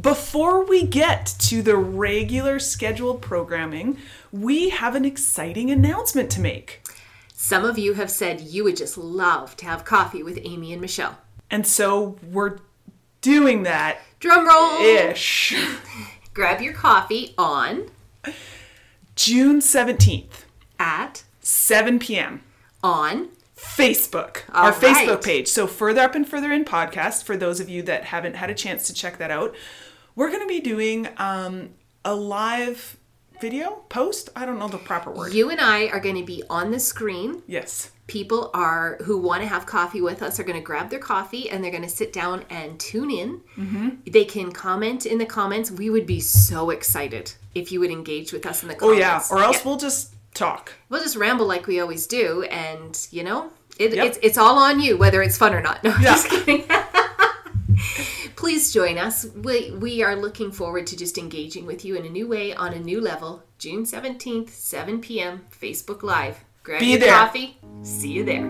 Before we get to the regular scheduled programming, we have an exciting announcement to make. Some of you have said you would just love to have coffee with Amy and Michelle. And so we're doing that Drum roll! ish. Grab your coffee on, June 17th, at, 7 p.m. on. Facebook, All our Facebook page. So, Further Up and Further In podcast, for those of you that haven't had a chance to check that out, we're going to be doing um, a live video post. I don't know the proper word. You and I are going to be on the screen. Yes. People are who want to have coffee with us are going to grab their coffee and they're going to sit down and tune in. Mm-hmm. They can comment in the comments. We would be so excited if you would engage with us in the comments. Oh, yeah. Or else we'll just talk. we'll just ramble like we always do, and you know, it, Yep. it's it's all on you whether it's fun or not. No, I'm Yeah. just kidding. Please join us. We we are looking forward to just engaging with you in a new way on a new level. June seventeenth, seven p.m. Facebook Live. Grab Be your there. coffee. See you there.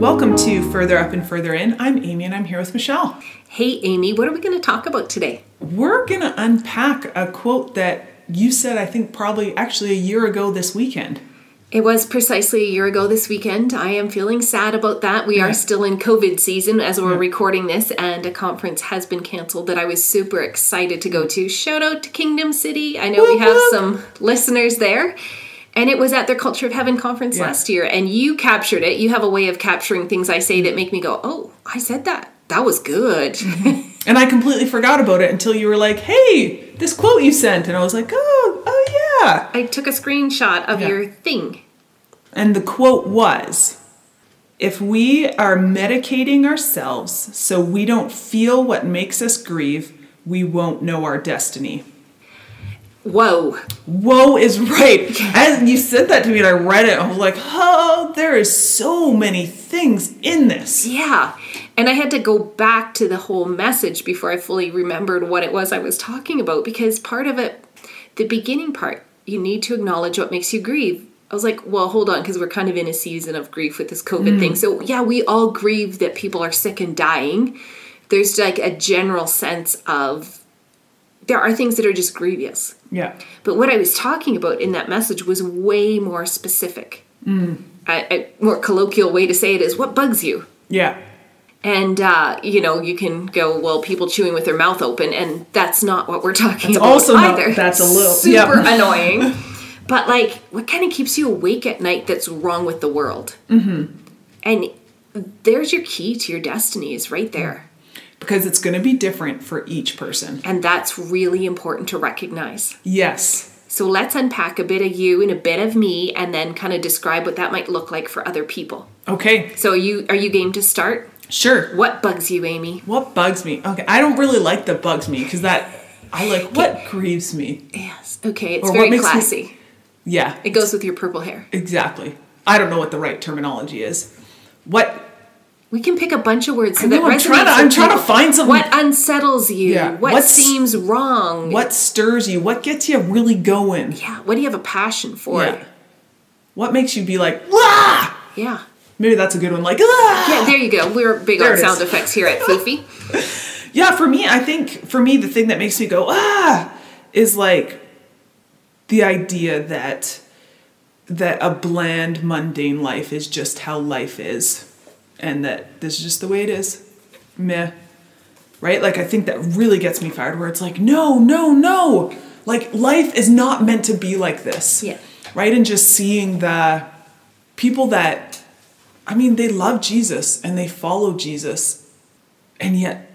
Welcome to Further Up and Further In. I'm Amy and I'm here with Michelle. Hey, Amy, what are we going to talk about today? We're going to unpack a quote that you said, I think, probably actually a year ago this weekend. It was precisely a year ago this weekend. I am feeling sad about that. We are still in COVID season as we're recording this, and a conference has been canceled that I was super excited to go to. Shout out to Kingdom City. I know we have whoop. some listeners there. And it was at their Culture of Heaven conference Yeah. last year, and you captured it. You have a way of capturing things I say that make me go, Oh, I said that. That was good. Mm-hmm. And I completely forgot about it until you were like, hey, this quote you sent. And I was like, oh, oh yeah. I took a screenshot of Yeah. your thing. And the quote was If we are medicating ourselves so we don't feel what makes us grieve, we won't know our destiny. Whoa. Whoa is right. As you said that to me and I read it, I was like, oh, there is so many things in this. Yeah. And I had to go back to the whole message before I fully remembered what it was I was talking about because part of it, the beginning part, you need to acknowledge what makes you grieve. I was like, well, hold on, because we're kind of in a season of grief with this COVID thing. Mm. So, yeah, we all grieve that people are sick and dying. There's like a general sense of there are things that are just grievous. Yeah. But what I was talking about in that message was way more specific. A, a more colloquial way to say it is what bugs you? Yeah. And uh, you know, you can go, well, people chewing with their mouth open, and that's not what we're talking That's about also not- either. that's a little- super yeah. annoying. But like, what kind of keeps you awake at night that's wrong with the world? Mm-hmm. And there's your key to your destiny is right there, Because it's going to be different for each person. and that's really important to recognize. Yes. So let's unpack a bit of you and a bit of me, and then kind of describe what that might look like for other people. Okay. So, are you are you game to start? Sure. What bugs you, Amy? What bugs me? Okay. I don't really like the bugs me because that, I like what grieves me. Yes. Okay, it's Or very makes me- classy. Yeah. It goes with your purple hair. Exactly. I don't know what the right terminology is. What We can pick a bunch of words so I that know, I'm resonates trying to- I'm trying to find something- What unsettles you? Yeah, What what's- seems wrong? what stirs you? What gets you really going? Yeah. What do you have a passion for? Yeah. What makes you be like, ah? Yeah. Maybe that's a good one. Like, ah. Yeah, there you go. We're big There on sound is. effects here at Foofy. Yeah, for me, I think for me the thing that makes me go ah is like the idea that that a bland mundane life is just how life is and that this is just the way it is. Meh. Right? Like I think that really gets me fired where it's like no, no, no. Like life is not meant to be like this. Yeah. Right? And just seeing the people that I mean they love Jesus and they follow Jesus and yet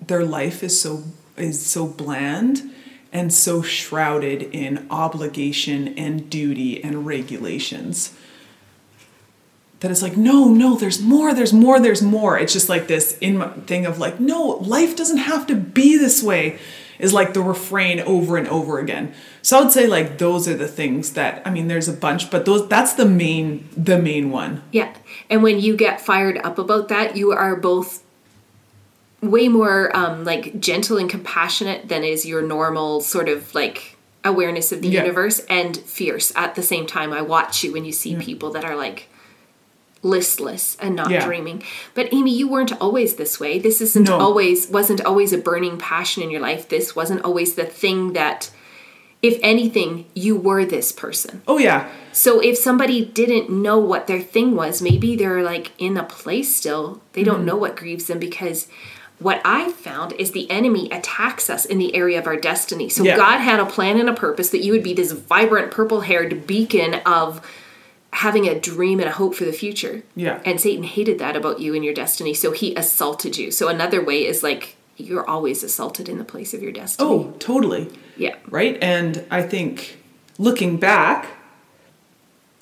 their life is so is so bland and so shrouded in obligation and duty and regulations that it's like no no there's more there's more there's more it's just like this in thing of like no life doesn't have to be this way is like the refrain over and over again so i would say like those are the things that i mean there's a bunch but those that's the main the main one Yeah. And when you get fired up about that, you are both way more um, like gentle and compassionate than is your normal sort of like awareness of the Yeah. universe and fierce at the same time. I watch you when you see people that are like listless and not Yeah. dreaming. But Amy, you weren't always this way. This isn't No. always wasn't always a burning passion in your life. This wasn't always the thing that if anything, you were this person. Oh yeah. So if somebody didn't know what their thing was, maybe they're like in a place still. They Mm-hmm. don't know what grieves them because what I found is the enemy attacks us in the area of our destiny. So Yeah. God had a plan and a purpose that you would be this vibrant purple-haired beacon of having a dream and a hope for the future. Yeah. And Satan hated that about you and your destiny, so he assaulted you. So another way is like you're always assaulted in the place of your destiny. Oh, totally. yeah. right? And I think looking back,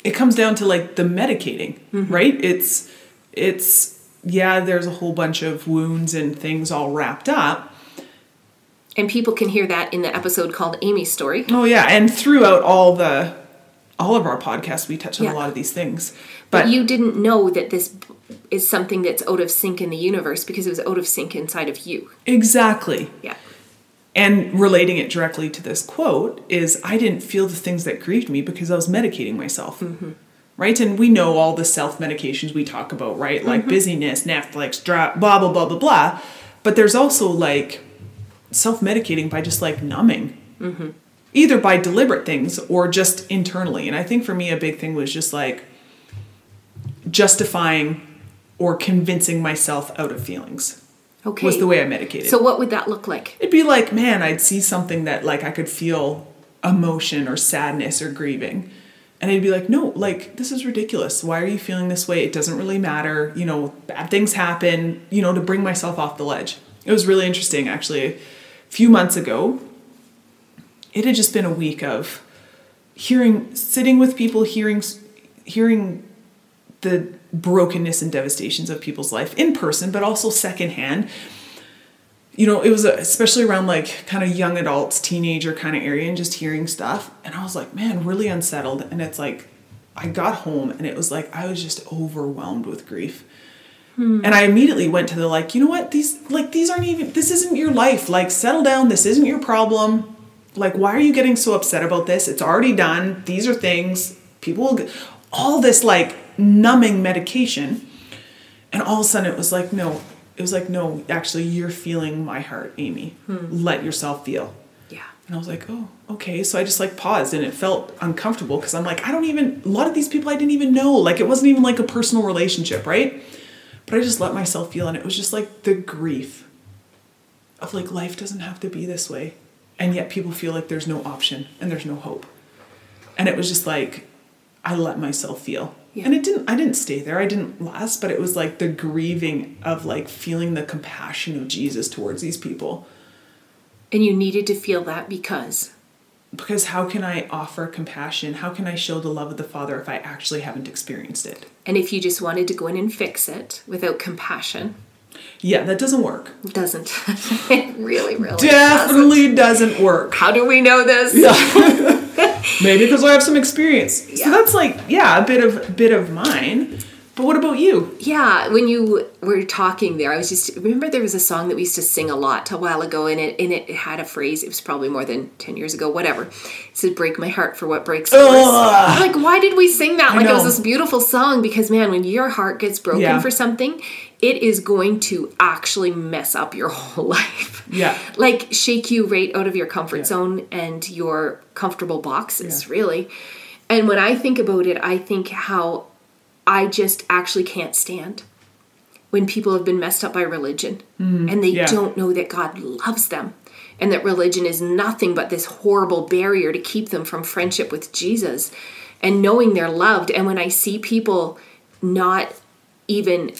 it comes down to like the medicating, mm-hmm. right? It's it's yeah, there's a whole bunch of wounds and things all wrapped up. And people can hear that in the episode called Amy's Story. Oh yeah, and throughout all the all of our podcasts we touch on Yeah. a lot of these things. But, But, you didn't know that this is something that's out of sync in the universe because it was out of sync inside of you. exactly. Yeah. And relating it directly to this quote is I didn't feel the things that grieved me because I was medicating myself. Mm-hmm. Right? And we know all the self medications we talk about, right? Like mm-hmm. busyness, Netflix, blah, blah, blah, blah, blah. But there's also like self medicating by just like numbing. Mm-hmm. Either by deliberate things or just internally. And I think for me, a big thing was just like justifying or convincing myself out of feelings Okay. was the way I medicated. So what would that look like? It'd be like, man, I'd see something that like I could feel emotion or sadness or grieving. And I'd be like, no, like this is ridiculous. Why are you feeling this way? It doesn't really matter. You know, bad things happen, you know, to bring myself off the ledge. It was really interesting actually. A few months ago, it had just been a week of hearing sitting with people hearing hearing the brokenness and devastations of people's life in person but also secondhand. You know it was a, especially around like kind of young adults teenager kind of area and just hearing stuff. And i was like man really unsettled. And it's like i got home and it was like i was just overwhelmed with grief. Hmm. And i immediately went to the like you know what? These like these aren't even this isn't your life. Like settle down. This isn't your problem like why are you getting so upset about this? It's already done. These are things. People will get all this like numbing medication. And all of a sudden it was like no it was like no actually you're feeling my heart amy. Hmm. Let yourself feel. Yeah. and i was like oh okay. So i just like paused and it felt uncomfortable because i'm like i don't even a lot of these people i didn't even know. Like it wasn't even like a personal relationship right? But i just let myself feel and it was just like the grief of like life doesn't have to be this way and yet people feel like there's no option and there's no hope. And it was just like i let myself feel. Yeah. and it didn't i didn't stay there. I didn't last but it was like the grieving of like feeling the compassion of jesus towards these people. And you needed to feel that because? Because how can i offer compassion? How can i show the love of the father if i actually haven't experienced it? And if you just wanted to go in and fix it without compassion, yeah that doesn't work it doesn't. it really, really doesn't. definitely doesn't work How do we know this? Yeah. maybe because i have some experience Yeah. so that's like yeah a bit of bit of mine but what about you Yeah, when you were talking there, I was just remember there was a song that we used to sing a lot a while ago, and it and it had a phrase. It was probably more than ten years ago, whatever. It said, "Break my heart for what breaks yours." Like, why did we sing that? Like it was this beautiful song because man, when your heart gets broken Yeah. for something, it is going to actually mess up your whole life. Yeah. like shake you right out of your comfort zone and your comfortable boxes, Yeah. really. And when I think about it, I think how I just actually can't stand when people have been messed up by religion and they Mm, yeah. don't know that God loves them and that religion is nothing but this horrible barrier to keep them from friendship with Jesus and knowing they're loved. And when I see people not even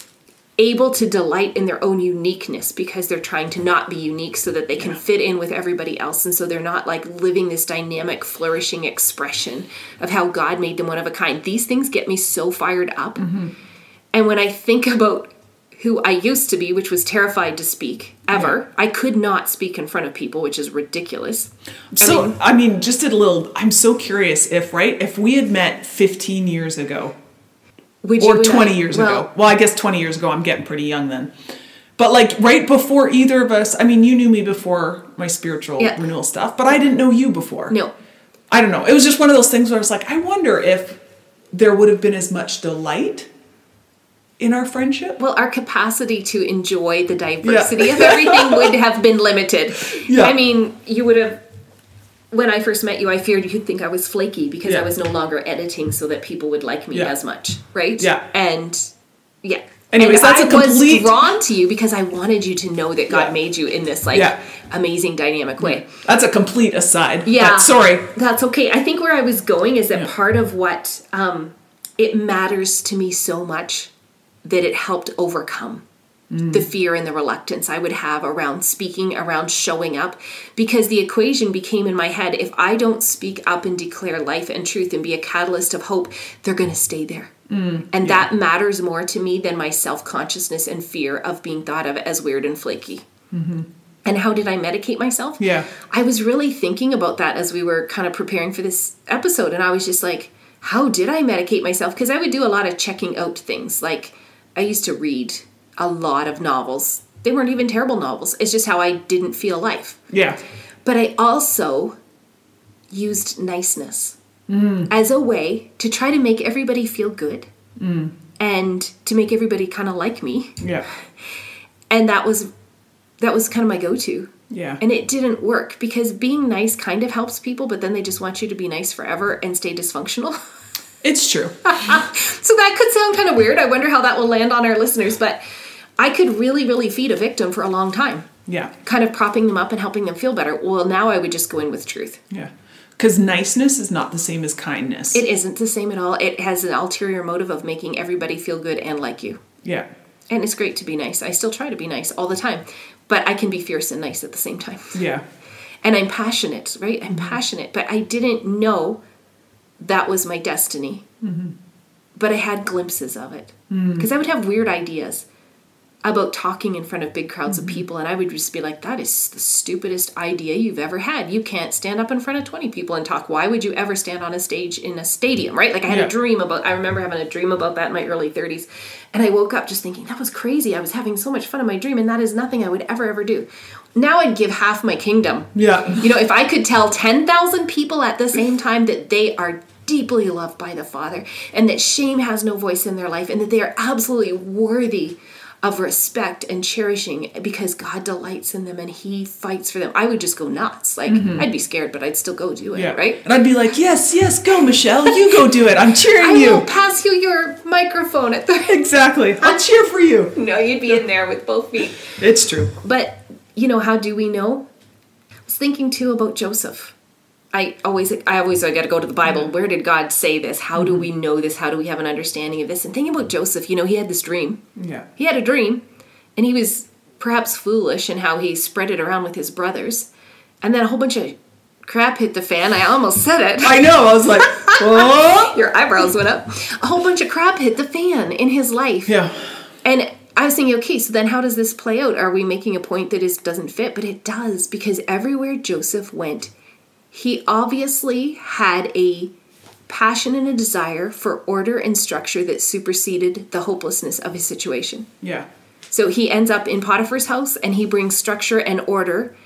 able to delight in their own uniqueness because they're trying to not be unique so that they can fit in with everybody else and so they're not like living this dynamic flourishing expression of how God made them one of a kind. These things get me so fired up. Mm-hmm. And when I think about who I used to be, which was terrified to speak ever, I could not speak in front of people, which is ridiculous. So, mean- I mean, just a little, I'm so curious if, right, if we had met 15 years ago Would or and 20 I- years well, ago. Well, I guess 20 years ago, I'm getting pretty young then. But like right before either of us, I mean, you knew me before my spiritual Yeah. renewal stuff, but I didn't know you before. No. I don't know. It was just one of those things where I was like, I wonder if there would have been as much delight in our friendship. Well, our capacity to enjoy the diversity of everything would have been limited. Yeah. I mean, you would have. When I first met you, I feared you'd think I was flaky because I was no longer editing so that people would like me Yeah. as much, right? Yeah. And yeah. Anyways, And that's a I was drawn to you because I wanted you to know that God Yeah. made you in this like Yeah. amazing dynamic way. That's a complete aside. Yeah. But sorry. That's okay. I think where I was going is that Yeah. part of what um, it matters to me so much that it helped overcome the fear and the reluctance I would have around speaking, around showing up, because the equation became in my head if I don't speak up and declare life and truth and be a catalyst of hope, they're going to stay there. Mm, and that matters more to me than my self consciousness and fear of being thought of as weird and flaky. Mm-hmm. And how did I medicate myself? Yeah. I was really thinking about that as we were kind of preparing for this episode, and I was just like, how did I medicate myself? Because I would do a lot of checking out things. Like, I used to read a lot of novels. They weren't even terrible novels, it's just how I didn't feel life. Yeah. But I also used niceness mm. as a way to try to make everybody feel good mm. and to make everybody kind of like me. Yeah. And that was that was kind of my go-to. Yeah. And it didn't work because being nice kind of helps people, but then they just want you to be nice forever and stay dysfunctional. It's true. so that could sound kind of weird. I wonder how that will land on our listeners, but I could really, really feed a victim for a long time, Yeah. kind of propping them up and helping them feel better. Well, now I would just go in with truth. Yeah. Because niceness is not the same as kindness. It isn't the same at all. It has an ulterior motive of making everybody feel good and like you. yeah. And it's great to be nice. I still try to be nice all the time, but I can be fierce and nice at the same time. Yeah. and I'm passionate, right? I'm mm-hmm. passionate, but I didn't know that was my destiny. Mm-hmm. But I had glimpses of it mm. because I would have weird ideas about talking in front of big crowds of mm-hmm. people, and I would just be like, "That is the stupidest idea you've ever had. You can't stand up in front of twenty people and talk. Why would you ever stand on a stage in a stadium, right?" Like I had Yeah. a dream about. I remember having a dream about that in my early thirties, and I woke up just thinking that was crazy. I was having so much fun in my dream, and that is nothing I would ever ever do. Now I'd give half my kingdom Yeah. you know, if I could tell 10,000 people at the same time that they are deeply loved by the Father and that shame has no voice in their life and that they are absolutely worthy of respect and cherishing because God delights in them and He fights for them, I would just go nuts. Like, mm-hmm. I'd be scared, but I'd still go do it, Yeah. right? And I'd be like, yes, yes, go, Michelle. You go do it. I'm cheering you. I will pass you your microphone at the. Exactly. I'll cheer for you. no, you'd be in there with both feet. It's true. But you know, how do we know? I was thinking too about Joseph. I always, I always, I got to go to the Bible. Mm-hmm. Where did God say this? How do we mm-hmm. know this? How do we have an understanding of this? And thinking about Joseph, you know, he had this dream. Yeah. He had a dream, and he was perhaps foolish in how he spread it around with his brothers, and then a whole bunch of crap hit the fan. I almost said it. I know. I was like, oh. Your eyebrows went up. A whole bunch of crap hit the fan in his life. Yeah. And I was thinking, okay, so then how does this play out? Are we making a point that is doesn't fit? But it does because everywhere Joseph went, he obviously had a passion and a desire for order and structure that superseded the hopelessness of his situation. Yeah. So he ends up in Potiphar's house and he brings structure and order.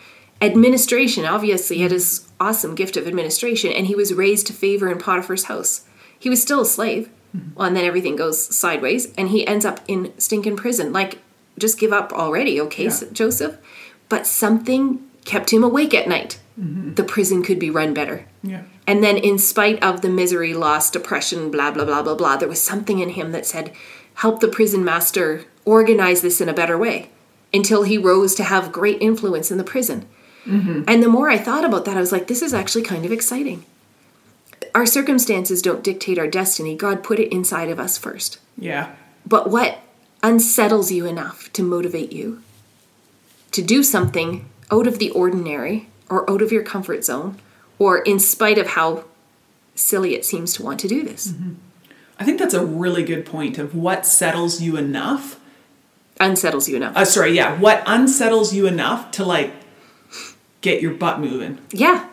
Administration, obviously, had his awesome gift of administration, and he was raised to favor in Potiphar's house. He was still a slave. Mm-hmm. Well, and then everything goes sideways, and he ends up in stinking prison. Like, just give up already, okay, Yeah. Joseph? But something kept him awake at night. The prison could be run better. Yeah. And then, in spite of the misery, loss, depression, blah, blah, blah, blah, blah, there was something in him that said, help the prison master organize this in a better way until he rose to have great influence in the prison. Mm-hmm. And the more I thought about that, I was like, this is actually kind of exciting. Our circumstances don't dictate our destiny, God put it inside of us first. Yeah. But what unsettles you enough to motivate you to do something out of the ordinary or out of your comfort zone or in spite of how silly it seems to want to do this? I think that's a really good point of what settles you enough. Unsettles you enough. Uh, sorry, yeah. What unsettles you enough to like get your butt moving. Yeah.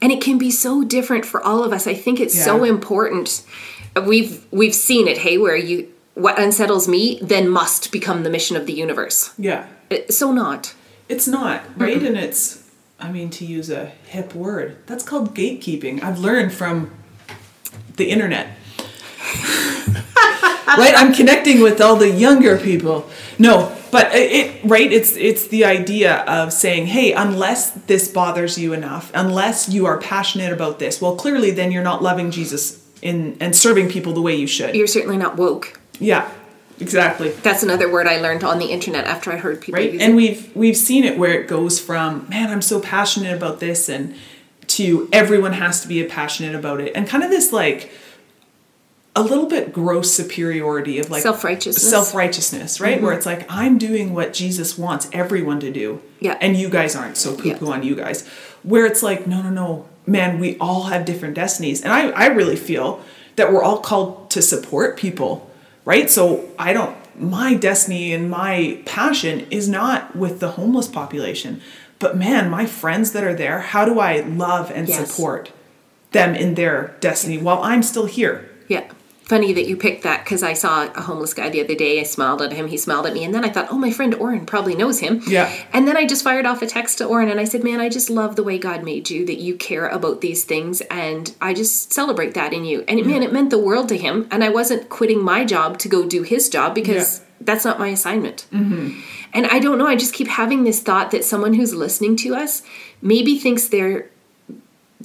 And it can be so different for all of us. I think it's so important. We've we've seen it, hey, where you what unsettles me then must become the mission of the universe. Yeah. So not. It's not, right? And it's I mean, to use a hip word, that's called gatekeeping. I've learned from the internet. right? I'm connecting with all the younger people. No, but it right it's it's the idea of saying, "Hey, unless this bothers you enough, unless you are passionate about this, well, clearly then you're not loving Jesus in and serving people the way you should." You're certainly not woke. Yeah. Exactly. That's another word I learned on the internet after I heard people right? and it. we've we've seen it where it goes from man i'm so passionate about this and to everyone has to be passionate about it and kind of this like a little bit gross superiority of like Self-righteousness. self-righteousness right where mm-hmm. it's like i'm doing what jesus wants everyone to do Yeah. and you guys aren't so poo-poo Yeah. on you guys where it's like no no no man we all have different destinies and i i really feel that we're all called to support people right so i don't my destiny and my passion is not with the homeless population but man my friends that are there how do i love and Yes. support them in their destiny while i'm still here Yeah. Funny that you picked that because I saw a homeless guy the other day. I smiled at him. He smiled at me. And then I thought, oh, my friend Oren probably knows him. Yeah. And then I just fired off a text to Oren and I said, man, I just love the way God made you, that you care about these things. And I just celebrate that in you. And it, man, it meant the world to him. And I wasn't quitting my job to go do his job because Yeah. that's not my assignment. Mm-hmm. And I don't know. I just keep having this thought that someone who's listening to us maybe thinks their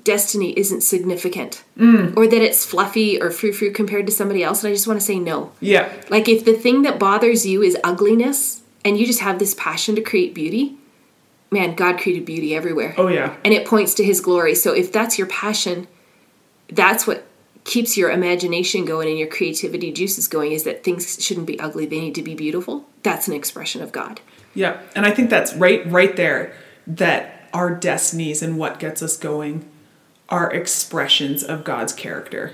destiny isn't significant mm. or that it's fluffy or frou frou compared to somebody else. And I just want to say no. yeah Like if the thing that bothers you is ugliness and you just have this passion to create beauty, man, God created beauty everywhere. oh yeah And it points to his glory. So if that's your passion, that's what keeps your imagination going and your creativity juices going is that things shouldn't be ugly, they need to be beautiful. That's an expression of God. Yeah, and I think that's right right there that our destinies and what gets us going are expressions of God's character.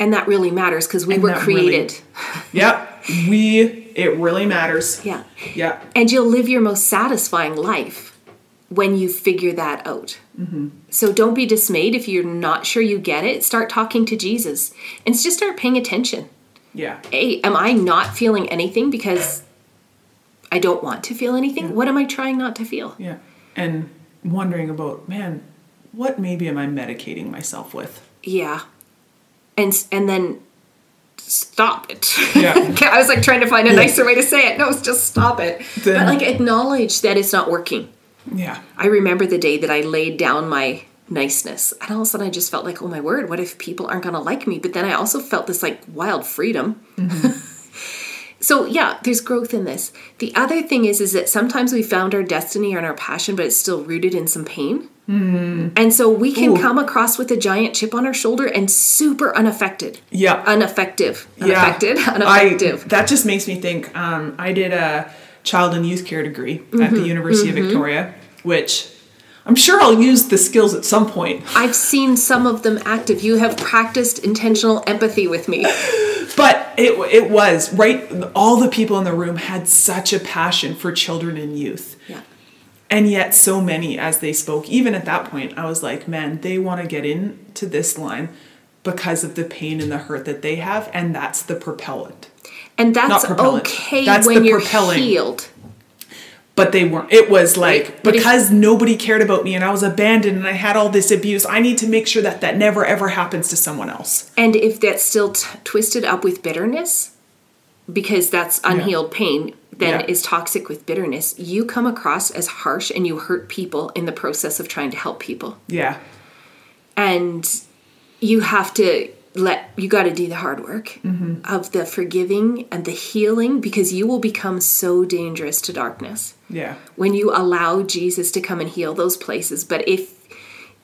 And that really matters because we And were that really- created. Yep, we it really matters. yeah. Yeah. And you'll live your most satisfying life when you figure that out. Mm-hmm. So don't be dismayed if you're not sure you get it. Start talking to Jesus and just start paying attention. Yeah. Hey, am I not feeling anything because I don't want to feel anything? What am I trying not to feel? Yeah. And wondering about, man, what maybe am I medicating myself with? Yeah. And and then stop it. Yeah. I was like trying to find a nicer way to say it. No, it's just stop it. Then- but like acknowledge that it's not working. Yeah. I remember the day that I laid down my niceness, and all of a sudden I just felt like, oh my word, what if people aren't gonna like me? But then I also felt this like wild freedom. Mm-hmm. so yeah, there's growth in this. The other thing is, is that sometimes we found our destiny and our passion, but it's still rooted in some pain. And so we can Ooh. come across with a giant chip on our shoulder and super unaffected. Yeah. Unaffective. Unaffected. Yeah. Unaffective. I, that just makes me think. Um, I did a child and youth care degree at Mm-hmm. the University of Victoria, which I'm sure I'll use the skills at some point. I've seen some of them active. You have practiced intentional empathy with me. But it it was right. All the people in the room had such a passion for children and youth, Yeah. And yet so many as they spoke. Even at that point, I was like, man, they want to get into this line because of the pain and the hurt that they have, and that's the propellant. And that's propellant. okay That's when you're propelling. healed. But they weren't. It was like Right, but if- because nobody cared about me and I was abandoned and I had all this abuse. I need to make sure that that never ever happens to someone else. And if that's still t- twisted up with bitterness, because that's unhealed pain, then Yeah. is toxic with bitterness, you come across as harsh and you hurt people in the process of trying to help people. Yeah. And you have to let you got to do the hard work mm-hmm. of the forgiving and the healing because you will become so dangerous to darkness. Yeah. when you allow Jesus to come and heal those places. But if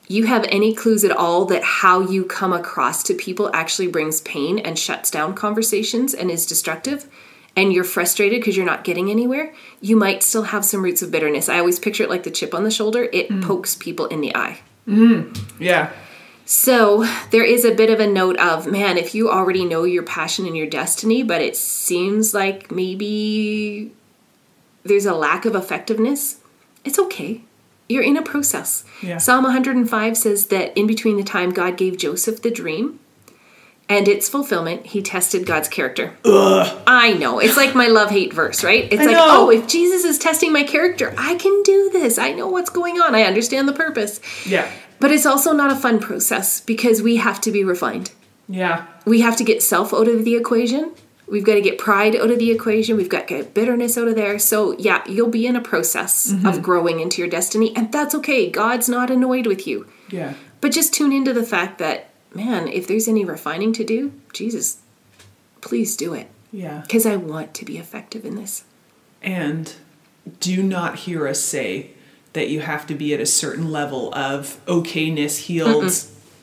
you have any clues at all that how you come across to people actually brings pain and shuts down conversations and is destructive, and you're frustrated because you're not getting anywhere, you might still have some roots of bitterness. I always picture it like the chip on the shoulder, it mm. pokes people in the eye. Mm. Yeah. So there is a bit of a note of, man, if you already know your passion and your destiny, but it seems like maybe there's a lack of effectiveness, it's okay. You're in a process. Yeah. Psalm 105 says that in between the time God gave Joseph the dream and its fulfillment, he tested God's character. Ugh. I know. It's like my love hate verse, right? It's I like, know. oh, if Jesus is testing my character, I can do this. I know what's going on. I understand the purpose. Yeah. But it's also not a fun process because we have to be refined. Yeah. We have to get self out of the equation. We've got to get pride out of the equation. We've got to get bitterness out of there. So, yeah, you'll be in a process of mm-hmm. growing into your destiny, and that's okay. God's not annoyed with you. Yeah. But just tune into the fact that, man, if there's any refining to do, Jesus, please do it. Yeah. Because I want to be effective in this. And do not hear us say that you have to be at a certain level of okayness, healed,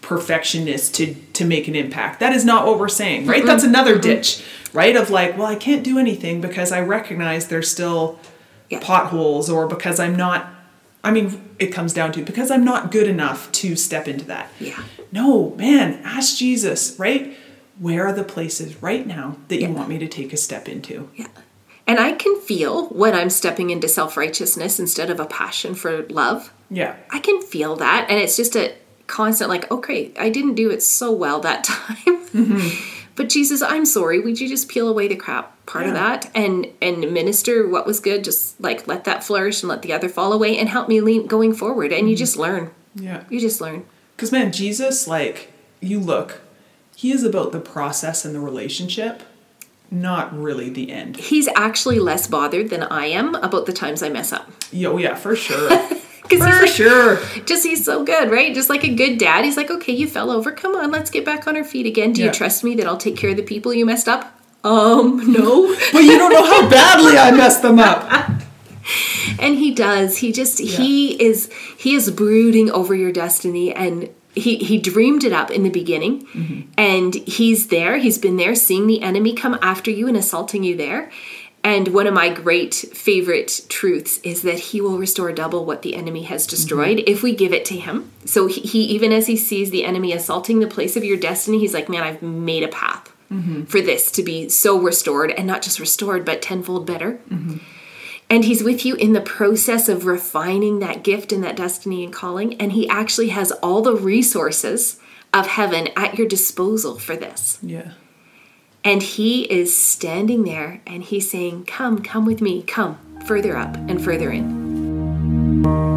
perfectionist to to make an impact. That is not what we're saying, right? That's another ditch, right? Of like, well, I can't do anything because I recognize there's still Yeah. potholes or because I'm not I mean, it comes down to because I'm not good enough to step into that. Yeah. No, man, ask Jesus, right? Where are the places right now that you want me to take a step into? Yeah. And I can feel when I'm stepping into self righteousness instead of a passion for love. Yeah. I can feel that. And it's just a constant, like, okay, I didn't do it so well that time. Mm-hmm. But Jesus, I'm sorry. Would you just peel away the crap part of that and and minister what was good? Just like let that flourish and let the other fall away and help me lean going forward. And you mm-hmm. just learn. Yeah. You just learn. Because, man, Jesus, like, you look, he is about the process and the relationship, not really the end. He's actually less bothered than I am about the times I mess up. Yeah, oh, yeah, for sure. Because for he's like, sure. just he's so good, right? Just like a good dad. He's like, okay, you fell over. Come on, let's get back on our feet again. Do Yeah. you trust me that I'll take care of the people you messed up? Um, no. But you don't know how badly I messed them up. and he does. He just he is he is brooding over your destiny and he he dreamed it up in the beginning and he's there. He's been there seeing the enemy come after you and assaulting you there. And one of my great favorite truths is that he will restore double what the enemy has destroyed mm-hmm. if we give it to him. So he, he even as he sees the enemy assaulting the place of your destiny, he's like, "Man, I've made a path mm-hmm. for this to be so restored and not just restored but tenfold better." Mm-hmm. And he's with you in the process of refining that gift and that destiny and calling. And he actually has all the resources of heaven at your disposal for this. Yeah. And he is standing there and he's saying, Come, come with me, come further up and further in.